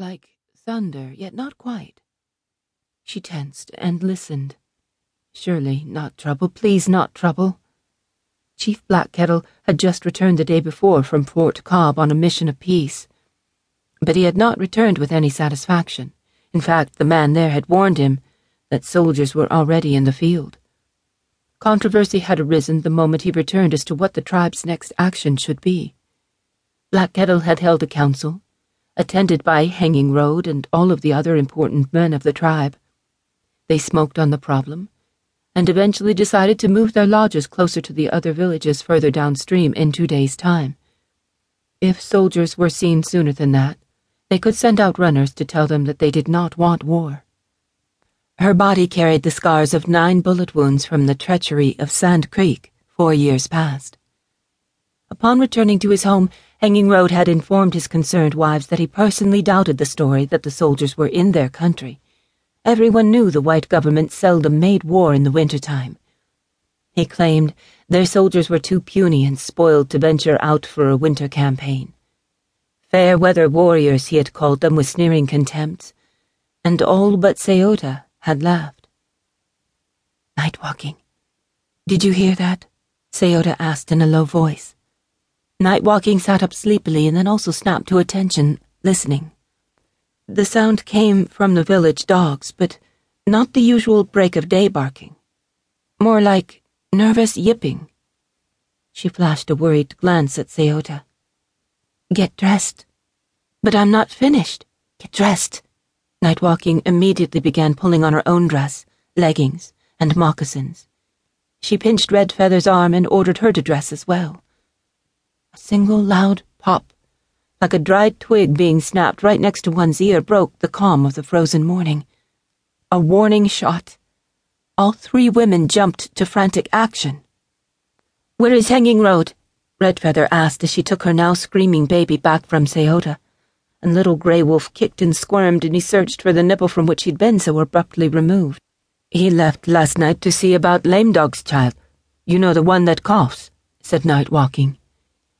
like thunder, yet not quite. She tensed and listened. Surely not trouble, please not trouble. Chief Black Kettle had just returned the day before from Fort Cobb on a mission of peace. But he had not returned with any satisfaction. In fact, the man there had warned him that soldiers were already in the field. Controversy had arisen the moment he returned as to what the tribe's next action should be. Black Kettle had held a council, attended by Hanging Road and all of the other important men of the tribe. They smoked on the problem, and eventually decided to move their lodges closer to the other villages further downstream in two days' time. If soldiers were seen sooner than that, they could send out runners to tell them that they did not want war. Her body carried the scars of nine bullet wounds from the treachery of Sand Creek four years past. Upon returning to his home, Hanging Road had informed his concerned wives that he personally doubted the story that the soldiers were in their country. Everyone knew the white government seldom made war in the winter time. He claimed their soldiers were too puny and spoiled to venture out for a winter campaign. Fair weather warriors, he had called them with sneering contempt, and all but Seota had laughed. Night walking. Did you hear that? Seota asked in a low voice. Night walking sat up sleepily and then also snapped to attention, listening. The sound came from the village dogs, but not the usual break of day barking. More like nervous yipping. She flashed a worried glance at Seota. Get dressed. But I'm not finished. Get dressed. Nightwalking immediately began pulling on her own dress, leggings, and moccasins. She pinched Red Feather's arm and ordered her to dress as well. A single loud pop, like a dried twig being snapped right next to one's ear, broke the calm of the frozen morning. A warning shot. All three women jumped to frantic action. Where is Hanging Road? Redfeather asked as she took her now screaming baby back from Seota. And little Grey Wolf kicked and squirmed and he searched for the nipple from which he'd been so abruptly removed. He left last night to see about Lame Dog's child. You know the one that coughs, said Night Walking.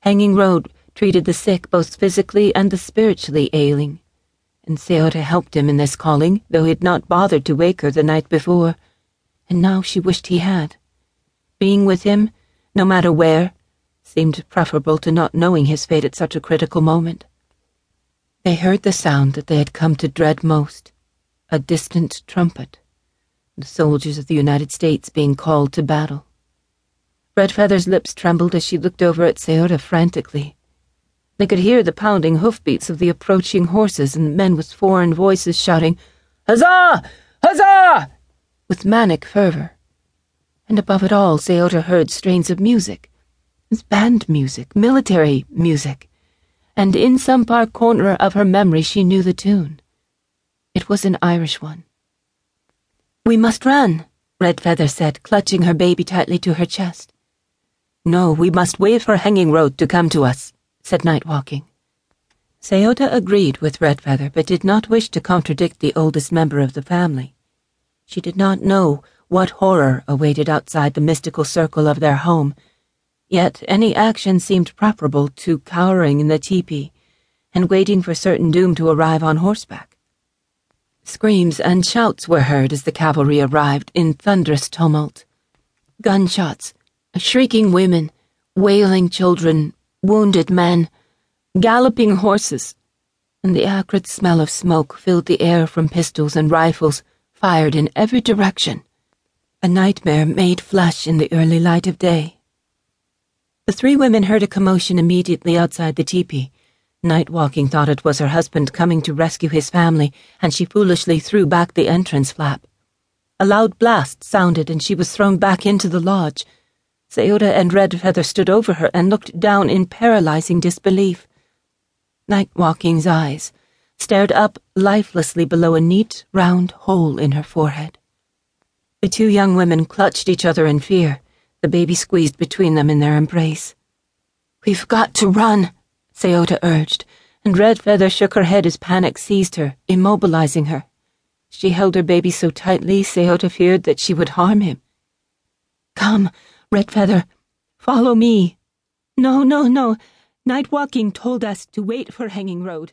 Hanging Road treated the sick both physically and the spiritually ailing. And Seota helped him in this calling, though he had not bothered to wake her the night before. And now she wished he had. Being with him, no matter where, seemed preferable to not knowing his fate at such a critical moment. They heard the sound that they had come to dread most a distant trumpet, the soldiers of the United States being called to battle. Red Feather's lips trembled as she looked over at Seota frantically. They could hear the pounding hoofbeats of the approaching horses and men with foreign voices shouting, Huzzah! Huzzah! with manic fervor. And above it all, Seota heard strains of music band music, military music, and in some far corner of her memory she knew the tune. It was an Irish one. We must run, Red Feather said, clutching her baby tightly to her chest. No, we must wait for Hanging Road to come to us, said Night Walking. Seota agreed with Red Feather, but did not wish to contradict the oldest member of the family. She did not know what horror awaited outside the mystical circle of their home Yet any action seemed preferable to cowering in the tepee and waiting for certain doom to arrive on horseback. Screams and shouts were heard as the cavalry arrived in thunderous tumult. Gunshots, shrieking women, wailing children, wounded men, galloping horses, and the acrid smell of smoke filled the air from pistols and rifles fired in every direction. A nightmare made flesh in the early light of day. The three women heard a commotion immediately outside the tepee. Night Walking thought it was her husband coming to rescue his family, and she foolishly threw back the entrance flap. A loud blast sounded, and she was thrown back into the lodge. Seota and Red Feather stood over her and looked down in paralyzing disbelief. Nightwalking's eyes stared up lifelessly below a neat, round hole in her forehead. The two young women clutched each other in fear the baby squeezed between them in their embrace. We've got to run, Seota urged, and Red Feather shook her head as panic seized her, immobilizing her. She held her baby so tightly, Seota feared that she would harm him. Come, Red Feather, follow me. No, no, no. Night Walking told us to wait for Hanging Road.